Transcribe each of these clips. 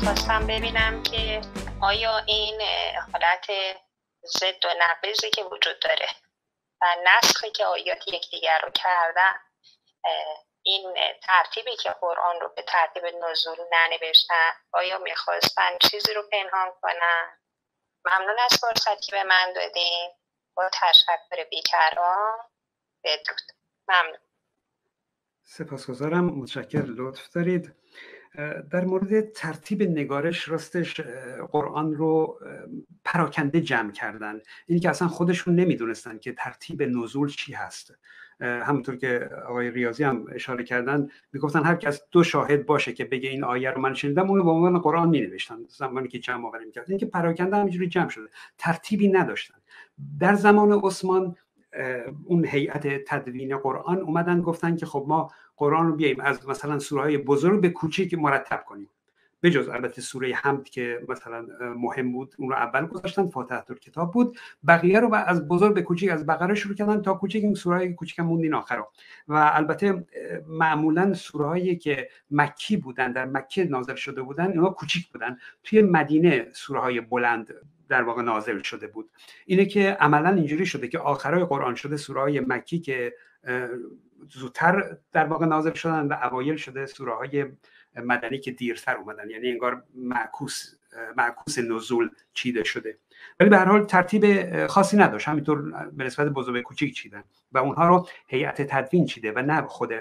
می‌خواستم ببینم که آیا این حالت ضد و نقیزی که وجود داره و نسخی که آیات یکدیگر رو کردن این ترتیبی که قرآن رو به ترتیب نزول ننوشتن آیا می‌خواستن چیزی رو پنهان کنن؟ ممنون از فرصتی به من دادین. با تشکر بیکران بدرود. ممنون. سپاسگزارم. متشکر لطف دارید. در مورد ترتیب نگارش راستش قرآن رو پراکنده جمع کردن. اینی که اصلا خودشون نمی‌دونستن که ترتیب نزول چی هست. همونطور که آقای ریاضی هم اشاره کردن می‌گفتن هر کس دو شاهد باشه که بگه این آیه رو من شنیدم اونو به عنوان قرآن می نوشتن زمانی که جمع آوری می‌کرد اینکه پراکنده همینجوری جمع شده. ترتیبی نداشتن. در زمان عثمان اون هیئت تدوین قرآن اومدن گفتن که خب ما قرآن رو بیایم از مثلا سوره های بزرگ به کوچیک مرتب کنیم. بجز البته سوره حمد که مثلا مهم بود اون رو اول گذاشتن فاتحه کتاب بود. بقیه رو از بزرگ به کوچیک از بقره شروع کردن تا کوچیک این سوره کوچیک موندین رو. و البته معمولا سوره هایی که مکی بودن در مکه نازل شده بودن اینا کوچیک بودن. توی مدینه سوره های بلند در واقع نازل شده بود. اینه که عملا اینجوری شده که آخرای قرآن شده سوره های مکی که زودتر در واقع نازل شدن و اوایل شده سوره های مدنی که دیرتر اومدن. یعنی انگار معکوس معکوس نزول چیده شده. ولی به هر حال ترتیب خاصی نداشت. همینطور به نسبت بزرگ کوچیک چیدن. و اونها رو هیئت تدوین چیده و نه خود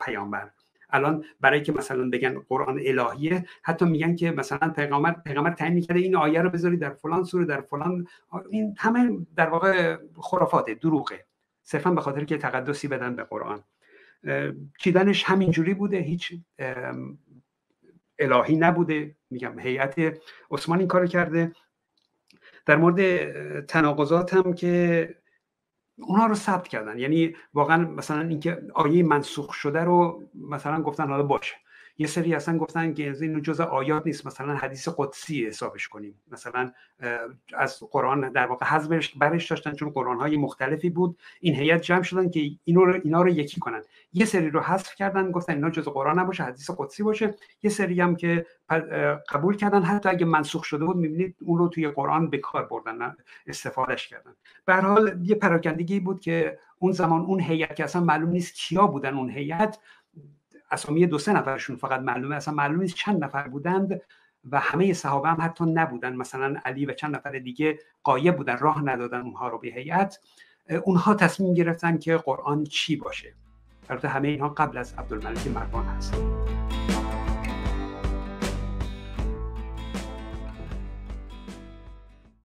پیامبر. الان برای که مثلا بگن قرآن الهیه حتی میگن که مثلا پیغمبر پیغمبر تعیین می‌کرده این آیه رو بذاری در فلان سوره در فلان این همه در واقع خرافاته دروغه. صرفا به خاطر که تقدسی بدن به قرآن. چیدنش همینجوری بوده هیچ الهی نبوده. میگم هیئت عثمان این کار کرده. در مورد تناقضات هم که اونها رو ثبت کردن. یعنی واقعا مثلا اینکه آیه منسوخ شده رو مثلا گفتن حالا باشه. یه سری اصلا گفتن که این جزء آیات نیست مثلا حدیث قدسی حسابش کنیم. مثلا از قرآن در واقع حذفش برش داشتن چون قرآن های مختلفی بود. این هیئت جمع شدن که اینو رو اینا رو یکی کنن. یه سری رو حذف کردن گفتن اینا جزء قرآن نباشه حدیث قدسی باشه. یه سری هم که قبول کردن حتی اگه منسوخ شده بود می‌بینید اون رو توی قرآن به کار بردن استفادهش کردن. به حال یه پراکندگی بود که اون زمان اون هیئت که اصلا معلوم نیست کیا بودن اون هیئت اسامی دو سه نفرشون فقط معلومه. اصلا معلوم نیست چند نفر بودند و همه صحابه هم حتی نبودن. مثلا علی و چند نفر دیگه قایب بودن راه ندادن اونها رو به هیئت. اونها تصمیم گرفتن که قرآن چی باشه. البته همه اینها قبل از عبدالملک مروان هست.